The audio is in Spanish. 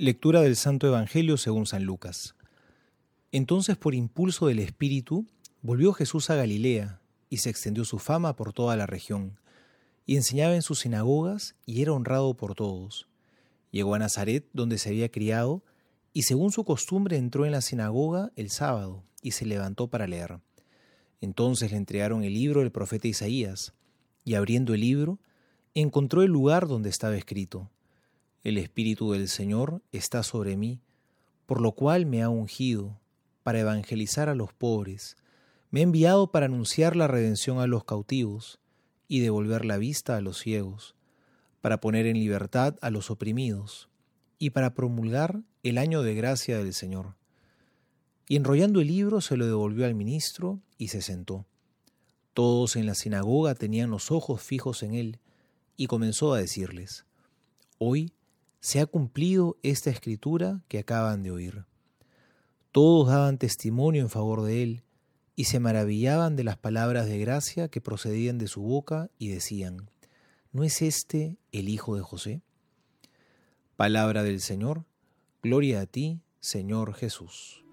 Lectura del Santo Evangelio según San Lucas. Entonces por impulso del Espíritu volvió Jesús a Galilea y se extendió su fama por toda la región, y enseñaba en sus sinagogas y era honrado por todos. Llegó a Nazaret donde se había criado, y según su costumbre entró en la sinagoga el sábado y se levantó para leer. Entonces le entregaron el libro del profeta Isaías, y abriendo el libro, encontró el lugar donde estaba escrito el Espíritu del Señor está sobre mí, por lo cual me ha ungido para evangelizar a los pobres, me ha enviado para anunciar la redención a los cautivos y devolver la vista a los ciegos, para poner en libertad a los oprimidos y para promulgar el año de gracia del Señor. Y enrollando el libro se lo devolvió al ministro y se sentó. Todos en la sinagoga tenían los ojos fijos en él, y comenzó a decirles, Hoy se ha cumplido esta escritura que acaban de oír. Todos daban testimonio en favor de él y se maravillaban de las palabras de gracia que procedían de su boca y decían, ¿no es este el hijo de José? Palabra del Señor, gloria a ti, Señor Jesús.